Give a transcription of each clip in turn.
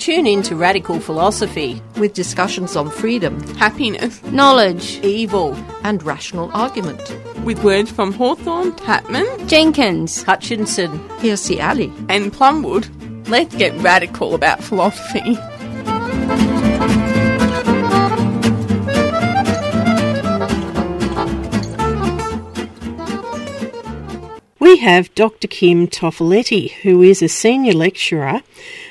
Tune in to Radical Philosophy with discussions on freedom, happiness, knowledge, evil, and rational argument. With words from Hawthorne, Tatman, Jenkins, Hutchinson, Hirsi Ali, and Plumwood. Let's get radical about philosophy. We have Dr. Kim Toffoletti, who is a senior lecturer,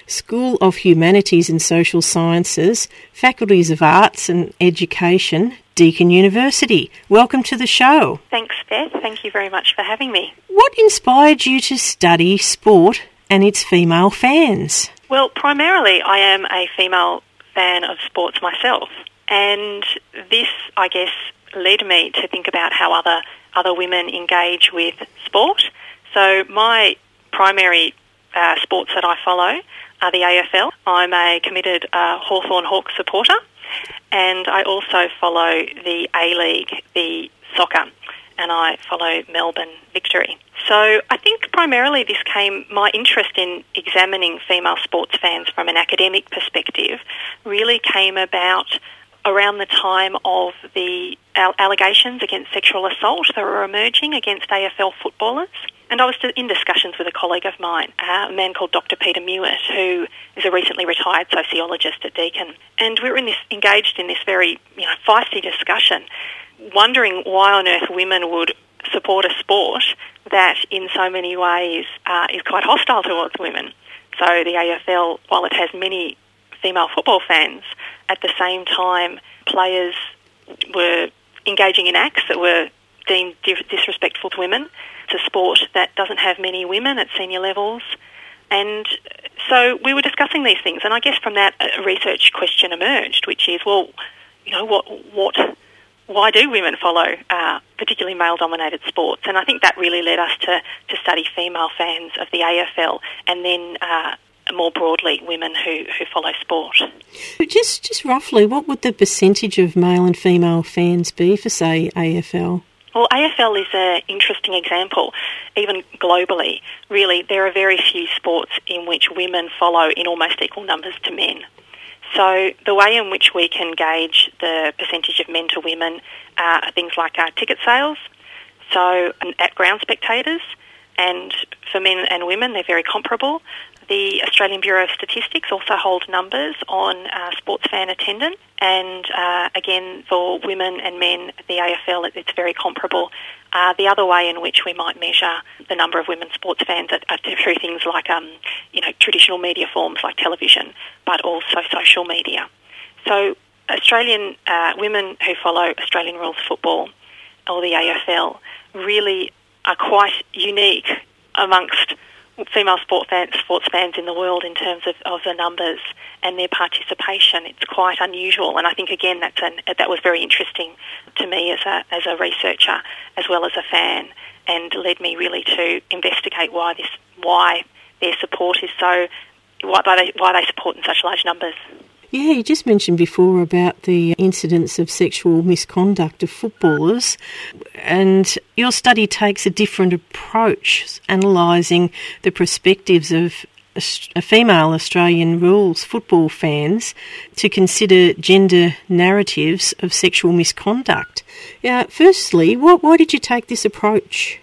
School of Humanities and Social Sciences, Faculties of Arts and Education, Deakin University. Welcome to the show. Thanks, Beth. Thank you very much for having me. What inspired you to study sport and its female fans? Well, primarily, I am a female fan of sports myself, and this, I guess, led me to think about how other other women engage with sport. So my primary uh, sports that I follow are the AFL. I'm a committed uh, Hawthorn Hawks supporter, and I also follow the A League, the soccer, and I follow Melbourne Victory. So I think primarily this came, my interest in examining female sports fans from an academic perspective really came about around the time of the allegations against sexual assault that were emerging against AFL footballers. And I was in discussions with a colleague of mine, a man called Dr. Peter Mewett, who is a recently retired sociologist at Deakin. And we were in this, engaged in this very you know, feisty discussion, wondering why on earth women would support a sport that in so many ways uh, is quite hostile towards women. So the AFL, while it has many female football fans, at the same time players were engaging in acts that were deemed disrespectful to women. It's a sport that doesn't have many women at senior levels. And so we were discussing these things, and I guess from that a research question emerged, which is, well, you know, what, what, why do women follow uh, particularly male-dominated sports? And I think that really led us to, to study female fans of the AFL, and then uh, more broadly, women who, who follow sport. Just, just roughly, what would the percentage of male and female fans be for, say, AFL? Well, AFL is an interesting example, even globally. Really, there are very few sports in which women follow in almost equal numbers to men. So the way in which we can gauge the percentage of men to women are things like our ticket sales. So at ground spectators, and for men and women, they're very comparable. The Australian Bureau of Statistics also hold numbers on uh, sports fan attendance, and uh, again, for women and men, the AFL, it's very comparable. Uh, the other way in which we might measure the number of women sports fans are, are through things like, um, you know, traditional media forms like television, but also social media. So Australian uh, women who follow Australian rules football or the AFL really are quite unique amongst female sport fans, sports fans in the world in terms of, of the numbers and their participation. It's quite unusual, and I think again that's an, that was very interesting to me as a as a researcher as well as a fan, and led me really to investigate why this why their support is so why they why they support in such large numbers. Yeah, you just mentioned before about the incidents of sexual misconduct of footballers, and your study takes a different approach, analysing the perspectives of uh, female Australian rules football fans to consider gender narratives of sexual misconduct. Yeah, firstly, why did you take this approach?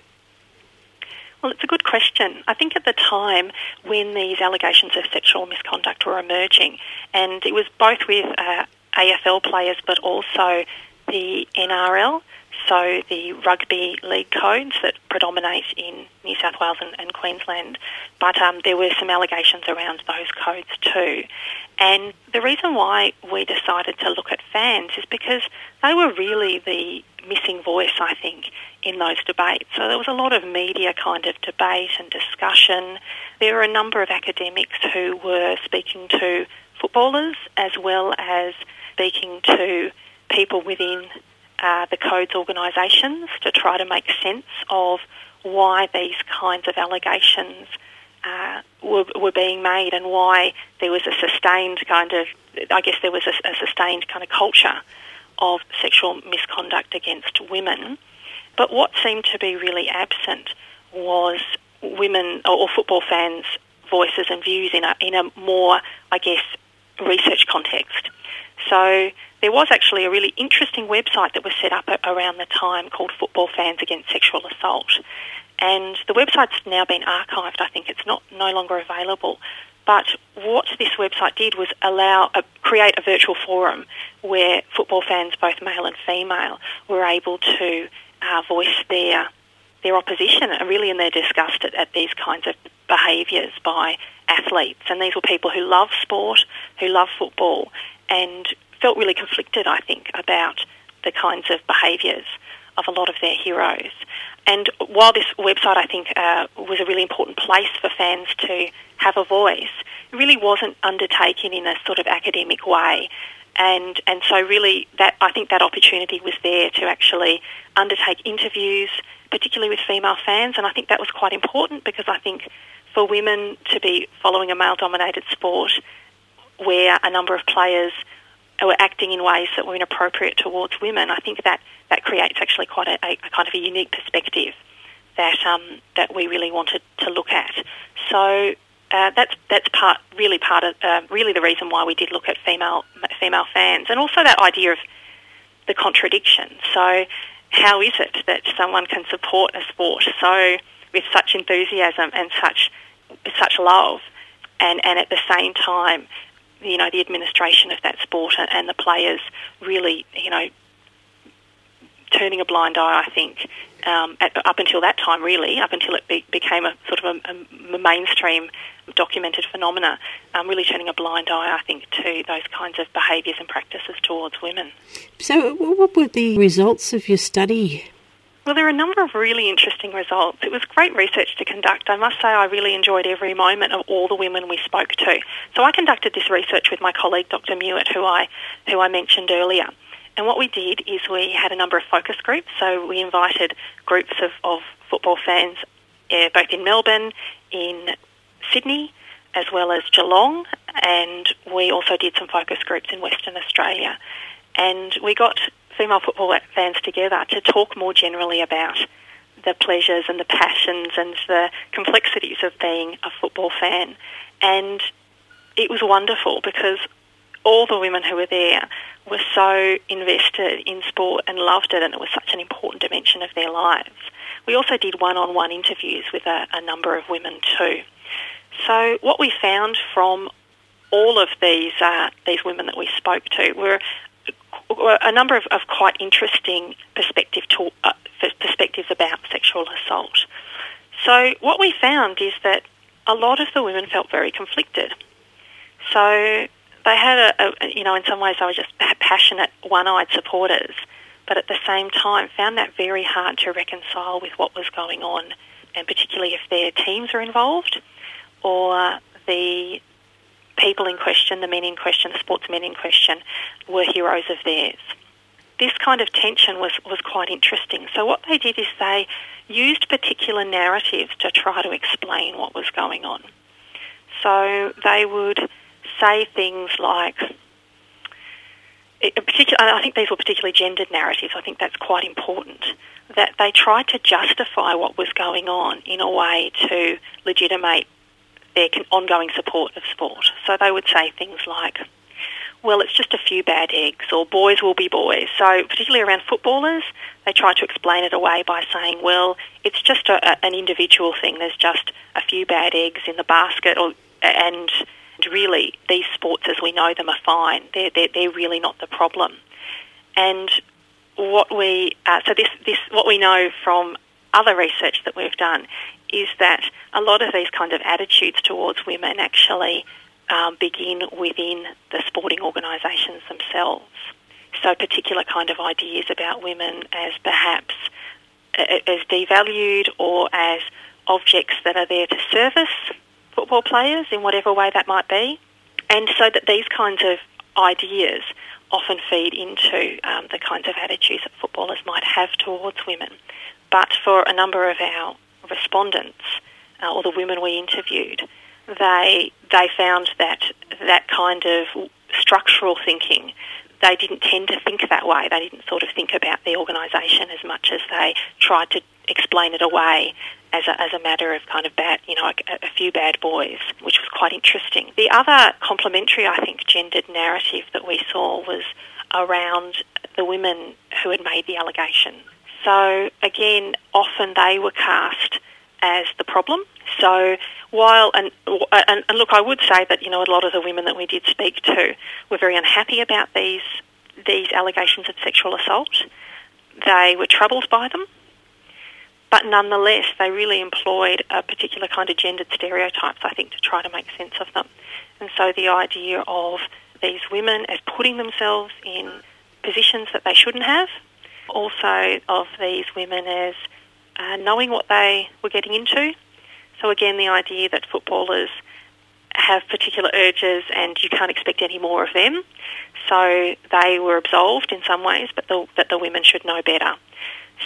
Well, it's a good question. I think at the time when these allegations of sexual misconduct were emerging, and it was both with uh, AFL players but also the NRL, so the rugby league codes that predominate in New South Wales and, and Queensland, but um, there were some allegations around those codes too. And the reason why we decided to look at fans is because they were really the missing voice, I think, in those debates. So there was a lot of media kind of debate and discussion. There were a number of academics who were speaking to footballers as well as speaking to people within uh, the codes organisations to try to make sense of why these kinds of allegations uh, were, were being made and why there was a sustained kind of, I guess there was a, a sustained kind of culture of sexual misconduct against women. But what seemed to be really absent was women or, or football fans' voices and views in a, in a more, I guess, research context. So there was actually a really interesting website that was set up around the time called Football Fans Against Sexual Assault. And the website's now been archived. I think it's not no longer available. But what this website did was allow create a virtual forum where football fans, both male and female, were able to uh, voice their their opposition, and really in their disgust at, at these kinds of behaviours by athletes. And these were people who love sport, who love football, and felt really conflicted, I think, about the kinds of behaviours of a lot of their heroes. And while this website, I think, uh, was a really important place for fans to have a voice, it really wasn't undertaken in a sort of academic way. And, and so really that, I think that opportunity was there to actually undertake interviews, particularly with female fans. And I think that was quite important because I think for women to be following a male-dominated sport where a number of players were acting in ways that were inappropriate towards women, I think that, that creates actually quite a, a kind of a unique perspective that um, that we really wanted to look at. So uh, that's that's part really part of uh, really the reason why we did look at female female fans, and also that idea of the contradiction. So how is it that someone can support a sport so with such enthusiasm and such such love, and and at the same time you know, the administration of that sport and the players really, you know, turning a blind eye, I think, um, at, up until that time, really, up until it be, became a sort of a, a mainstream documented phenomena, um, really turning a blind eye, I think, to those kinds of behaviours and practices towards women. So, what were the results of your study? Well, there are a number of really interesting results. It was great research to conduct. I must say I really enjoyed every moment of all the women we spoke to. So I conducted this research with my colleague Dr. Mewett, who I, who I mentioned earlier. And what we did is we had a number of focus groups. So we invited groups of, of football fans uh, both in Melbourne, in Sydney, as well as Geelong, and we also did some focus groups in Western Australia. And we got female football fans together to talk more generally about the pleasures and the passions and the complexities of being a football fan. And it was wonderful because all the women who were there were so invested in sport and loved it, and it was such an important dimension of their lives. We also did one-on-one interviews with a, a number of women too. So what we found from all of these uh, these women that we spoke to were a number of, of quite interesting perspective uh, perspectives about sexual assault. So what we found is that a lot of the women felt very conflicted. So they had a, a you know, in some ways they were just passionate, one-eyed supporters, but at the same time found that very hard to reconcile with what was going on, and particularly if their teams were involved or the people in question, the men in question, the sportsmen in question, were heroes of theirs. This kind of tension was, was quite interesting. So what they did is they used particular narratives to try to explain what was going on. So they would say things like, eh, particular, I think these were particularly gendered narratives. I think that's quite important. That they tried to justify what was going on in a way to legitimate their ongoing support of sport. So they would say things like, well, it's just a few bad eggs, or boys will be boys. So, particularly around footballers, they try to explain it away by saying, well, it's just a, a, an individual thing. There's just a few bad eggs in the basket, or, and really, these sports as we know them are fine. They're, they're, they're really not the problem. And what we, uh, so this, this, what we know from other research that we've done is that a lot of these kind of attitudes towards women actually um, begin within the sporting organisations themselves. So particular kind of ideas about women as perhaps as devalued or as objects that are there to service football players in whatever way that might be. And so that these kinds of ideas often feed into um, the kinds of attitudes that footballers might have towards women. But for a number of our respondents, uh, or the women we interviewed, they they found that that kind of structural thinking they didn't tend to think that way. They didn't sort of think about the organisation as much as they tried to explain it away as a, as a matter of kind of bad, you know, a, a few bad boys, which was quite interesting. The other complementary, I think, gendered narrative that we saw was around the women who had made the allegation. So again, often they were cast as the problem. So while and, and, and look, I would say that you know a lot of the women that we did speak to were very unhappy about these these allegations of sexual assault. They were troubled by them, but nonetheless, they really employed a particular kind of gendered stereotypes, I think, to try to make sense of them. And so the idea of these women as putting themselves in positions that they shouldn't have, also of these women as uh, knowing what they were getting into. So again, the idea that footballers have particular urges and you can't expect any more of them. So they were absolved in some ways, but the, that the women should know better.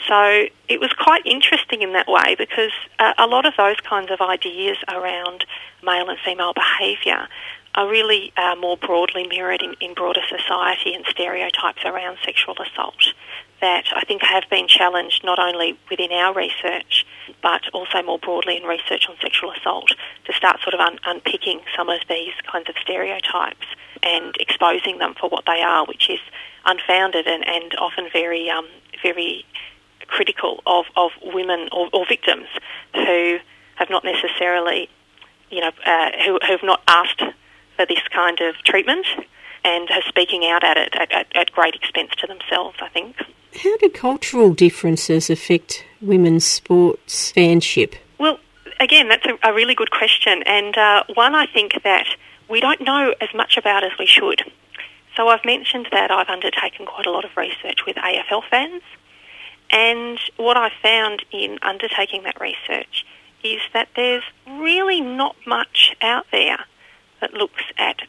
So it was quite interesting in that way because uh, a lot of those kinds of ideas around male and female behaviour are really uh, more broadly mirrored in, in broader society and stereotypes around sexual assault that I think have been challenged not only within our research but also more broadly in research on sexual assault to start sort of un- unpicking some of these kinds of stereotypes and exposing them for what they are, which is unfounded and, and often very um, very critical of, of women or, or victims who have not necessarily, you know, uh, who, who have not asked for this kind of treatment and are speaking out at it at, at, at great expense to themselves, I think. How do cultural differences affect women's sports fanship? Well, again, that's a, a really good question, and uh, one I think that we don't know as much about as we should. So I've mentioned that I've undertaken quite a lot of research with AFL fans, and what I found in undertaking that research is that there's really not much out there that looks at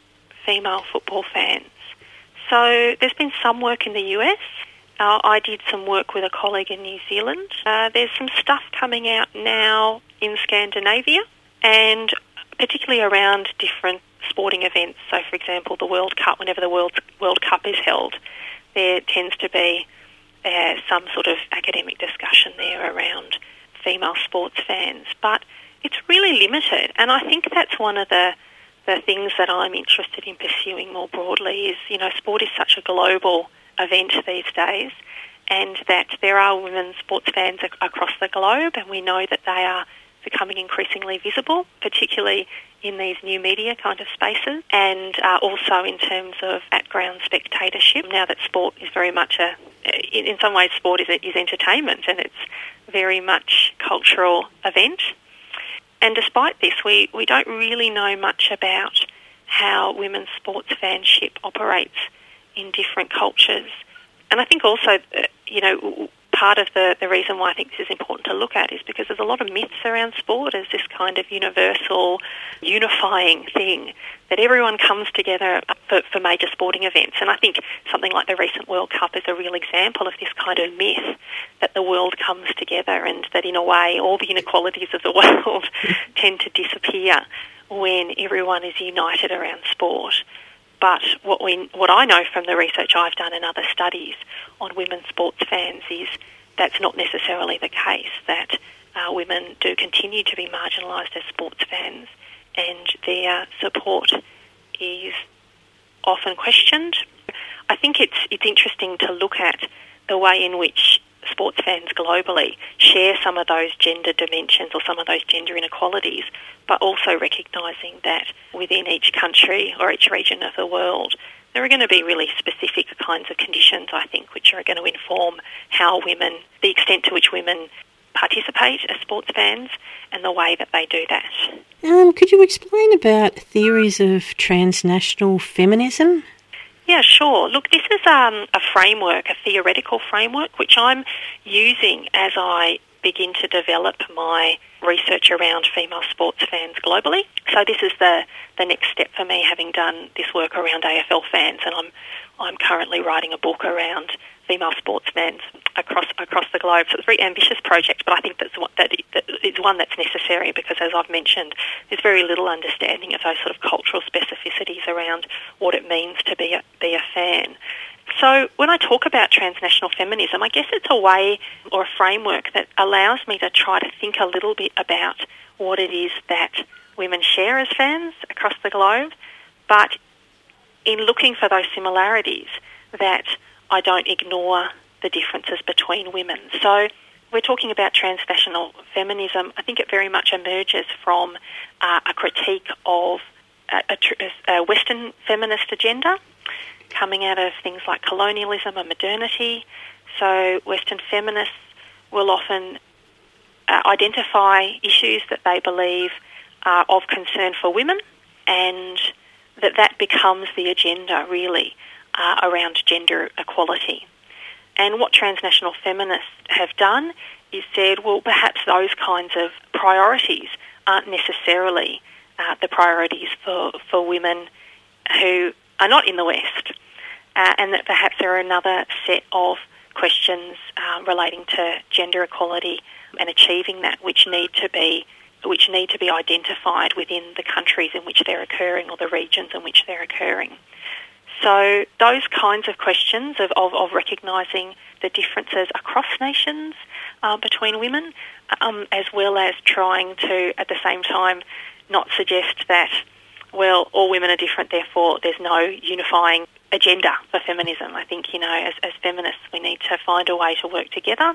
female football fans. So there's been some work in the US. Uh, I did some work with a colleague in New Zealand. Uh, there's some stuff coming out now in Scandinavia and particularly around different sporting events. So, for example, the World Cup, whenever the World, World Cup is held, there tends to be uh, some sort of academic discussion there around female sports fans. But it's really limited, and I think that's one of the the things that I'm interested in pursuing more broadly is, you know, sport is such a global event these days and that there are women sports fans ac- across the globe and we know that they are becoming increasingly visible, particularly in these new media kind of spaces and uh, also in terms of at-ground spectatorship. Now that sport is very much a, in, in some ways sport is, is entertainment and it's very much cultural event. And despite this, we, we don't really know much about how women's sports fanship operates in different cultures. And I think also, uh, you know, part of the, the reason why I think this is important to look at is because there's a lot of myths around sport as this kind of universal, unifying thing that everyone comes together for, for major sporting events. And I think something like the recent World Cup is a real example of this kind of myth that the world comes together and that in a way all the inequalities of the world tend to disappear when everyone is united around sport. But what we, what I know from the research I've done and other studies on women's sports fans is that's not necessarily the case. That uh, women do continue to be marginalised as sports fans, and their support is often questioned. I think it's it's interesting to look at the way in which sports fans globally share some of those gender dimensions or some of those gender inequalities, but also recognising that within each country or each region of the world, there are going to be really specific kinds of conditions, I think, which are going to inform how women, the extent to which women participate as sports fans and the way that they do that. Um, could you explain about theories of transnational feminism? Yeah, sure. Look, this is um, a framework, a theoretical framework, which I'm using as I begin to develop my research around female sports fans globally. So this is the, the next step for me, having done this work around AFL fans, and I'm I'm currently writing a book around female sports fans across across the globe. So it's a very ambitious project, but I think that's what, that, that is one that's necessary because, as I've mentioned, there's very little understanding of those sort of cultural specificities around what it means to be a, be a fan. So when I talk about transnational feminism, I guess it's a way or a framework that allows me to try to think a little bit about what it is that women share as fans across the globe, but in looking for those similarities that I don't ignore the differences between women. So we're talking about transnational feminism. I think it very much emerges from uh, a critique of a, a, a Western feminist agenda coming out of things like colonialism and modernity. So Western feminists will often uh, identify issues that they believe are of concern for women and that that becomes the agenda really uh, around gender equality. And what transnational feminists have done is said, well, perhaps those kinds of priorities aren't necessarily uh, the priorities for, for women who are not in the West uh, and that perhaps there are another set of questions uh, relating to gender equality and achieving that which need to be which need to be identified within the countries in which they're occurring or the regions in which they're occurring. So those kinds of questions of, of, of recognising the differences across nations uh, between women, um, as well as trying to, at the same time, not suggest that, well, all women are different, therefore there's no unifying agenda for feminism. I think, you know, as, as feminists, we need to find a way to work together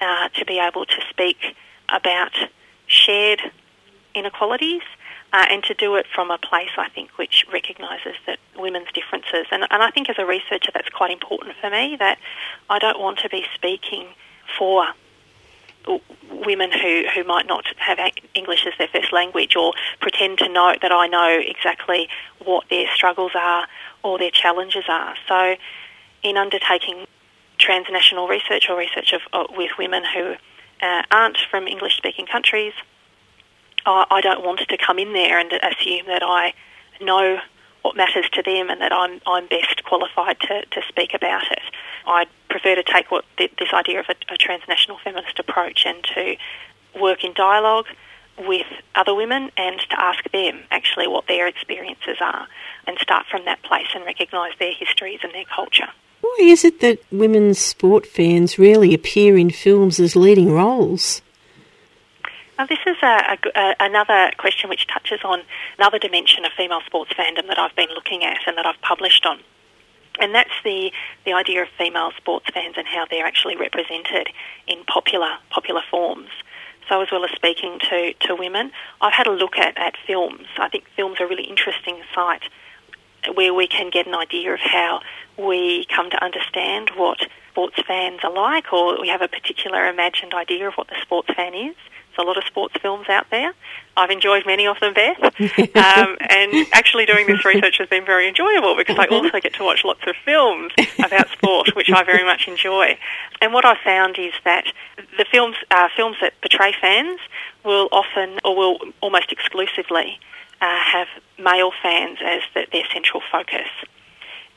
uh, to be able to speak about shared inequalities uh, and to do it from a place, I think, which recognises that women's differences. And, and I think as a researcher, that's quite important for me, that I don't want to be speaking for women who, who might not have English as their first language or pretend to know that I know exactly what their struggles are or their challenges are. So, in undertaking transnational research or research of, uh, with women who uh, aren't from English speaking countries, I, I don't want to come in there and assume that I know what matters to them and that I'm, I'm best qualified to, to speak about it. I'd prefer to take what this idea of a, a transnational feminist approach and to work in dialogue with other women and to ask them actually what their experiences are and start from that place and recognise their histories and their culture. Why is it that women's sport fans rarely appear in films as leading roles? Well, this is a, a, another question which touches on another dimension of female sports fandom that I've been looking at and that I've published on. And that's the, the idea of female sports fans and how they're actually represented in popular popular forms. So as well as speaking to, to women, I've had a look at, at films. I think films are a really interesting site where we can get an idea of how we come to understand what sports fans are like, or we have a particular imagined idea of what the sports fan is. A lot of sports films out there. I've enjoyed many of them, Beth. um, and actually doing this research has been very enjoyable because I also get to watch lots of films about sport, which I very much enjoy. And what I've found is that the films, uh, films that portray fans will often, or will almost exclusively, uh, have male fans as the, their central focus.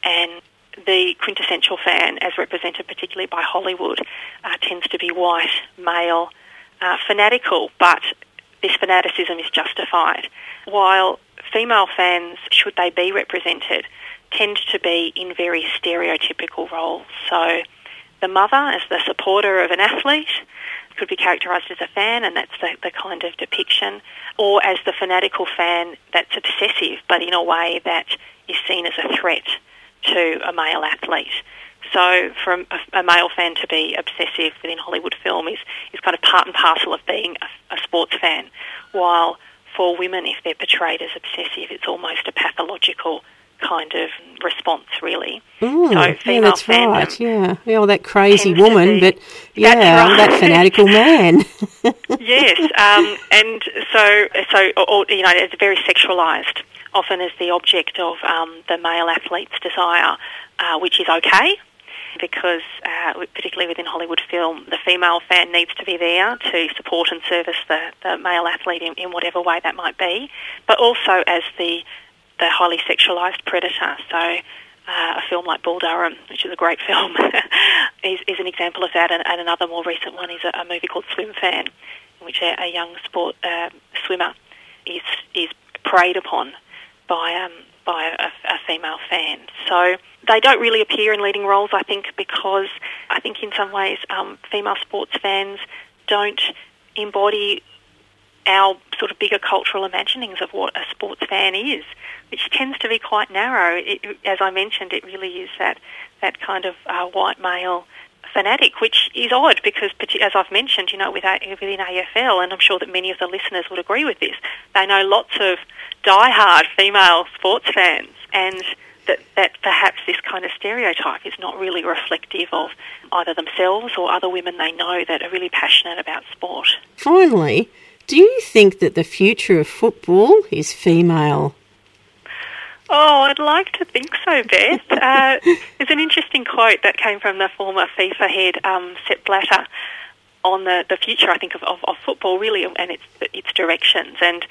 And the quintessential fan, as represented particularly by Hollywood, uh, tends to be white, male, uh, fanatical, but this fanaticism is justified. While female fans, should they be represented, tend to be in very stereotypical roles. So the mother as the supporter of an athlete, could be characterised as a fan, and that's the, the kind of depiction, or as the fanatical fan that's obsessive, but in a way that is seen as a threat to a male athlete. So, for a, a, male fan to be obsessive within Hollywood film is, is kind of part and parcel of being a, a sports fan, while for women, if they're portrayed as obsessive, it's almost a pathological kind of response, really. Mm, so female yeah, that's fandom right. Yeah, yeah, that crazy woman, but yeah, right. that fanatical man. yes, um, and so so or, you know, it's very sexualised. Often as the object of um, the male athlete's desire, uh, which is okay. Because, uh, particularly within Hollywood film, the female fan needs to be there to support and service the, the male athlete in, in whatever way that might be, but also as the the highly sexualised predator. So uh, a film like Bull Durham, which is a great film, is, is, an example of that. And, and, another more recent one is a, a movie called Swimfan, in which a, a young sport uh, swimmer is is preyed upon by um, by a, a, female fan. So they don't really appear in leading roles, I think, because I think in some ways um, female sports fans don't embody our sort of bigger cultural imaginings of what a sports fan is which tends to be quite narrow. It, as I mentioned, it really is that that kind of uh, white male fanatic, which is odd because, as I've mentioned, you know, within AFL, and I'm sure that many of the listeners would agree with this, they know lots of die-hard female sports fans, and that, that perhaps this kind of stereotype is not really reflective of either themselves or other women they know that are really passionate about sport. Finally, do you think that the future of football is female Oh, I'd like to think so, Beth. Uh, there's an interesting quote that came from the former FIFA head, um, Sepp Blatter, on the, the future, I think, of, of, of football, really, and its, its directions. And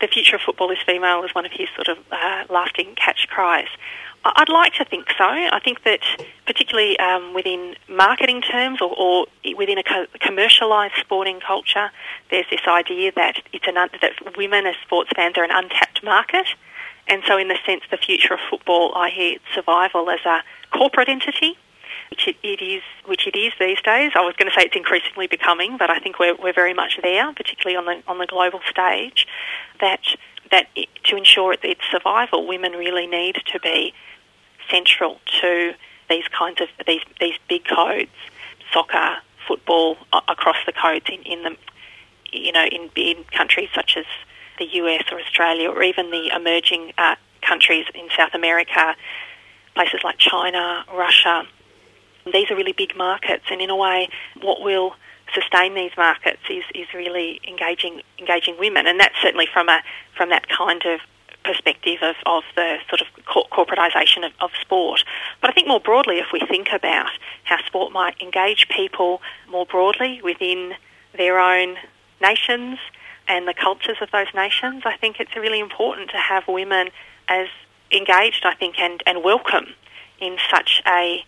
the future of football is female was one of his sort of uh, lasting catch cries. I'd like to think so. I think that particularly um, within marketing terms or, or within a co- commercialised sporting culture, there's this idea that it's an un- that women as sports fans are an untapped market and so, in the sense, the future of football, I hear survival as a corporate entity, which it, it is, which it is these days. I was going to say it's increasingly becoming, but I think we're, we're very much there, particularly on the on the global stage. That that it, to ensure its survival, women really need to be central to these kinds of these these big codes, soccer, football, across the codes in, in the you know in, in countries such as the US or Australia or even the emerging uh, countries in South America, places like China, Russia. These are really big markets, and in a way, what will sustain these markets is, is really engaging engaging women, and that's certainly from a from that kind of perspective of, of the sort of corporatisation of, of sport. But I think more broadly, if we think about how sport might engage people more broadly within their own nations, and the cultures of those nations, I think it's really important to have women as engaged, I think, and, and welcome in such a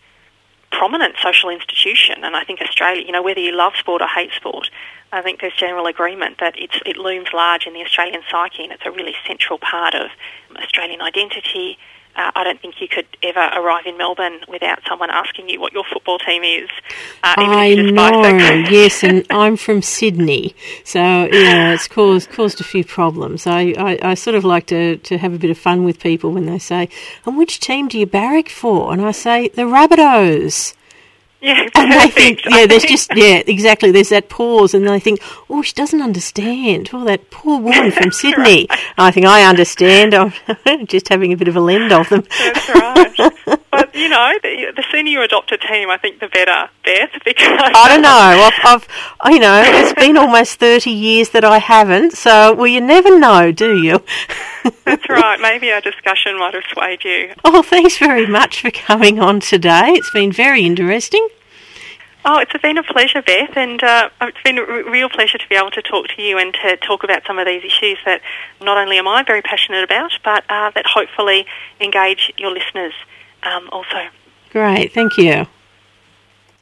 prominent social institution. And I think Australia, you know, whether you love sport or hate sport, I think there's general agreement that it's, it looms large in the Australian psyche and it's a really central part of Australian identity, uh, I don't think you could ever arrive in Melbourne without someone asking you what your football team is. Uh, I know, yes, and I'm from Sydney, so yeah, it's caused caused a few problems. I, I, I, sort of like to, to have a bit of fun with people when they say, "And which team do you barrack for?" And I say, "The Rabbitohs." Yeah, and they think, yeah, there's just, yeah, exactly. There's that pause, and they think, oh, she doesn't understand. Oh, that poor woman from Sydney. Right. I think I understand. I'm just having a bit of a lend of them. That's right. but you know, the, the, sooner you adopt a team, I think the better, Beth. Because I don't know. I've, I've, you know, it's been almost thirty years that I haven't. So, well, you never know, do you? That's right. Maybe our discussion might have swayed you. Oh, thanks very much for coming on today. It's been very interesting. Oh, it's been a pleasure, Beth, and uh, it's been a real pleasure to be able to talk to you and to talk about some of these issues that not only am I very passionate about, but uh, that hopefully engage your listeners um, also. Great, thank you.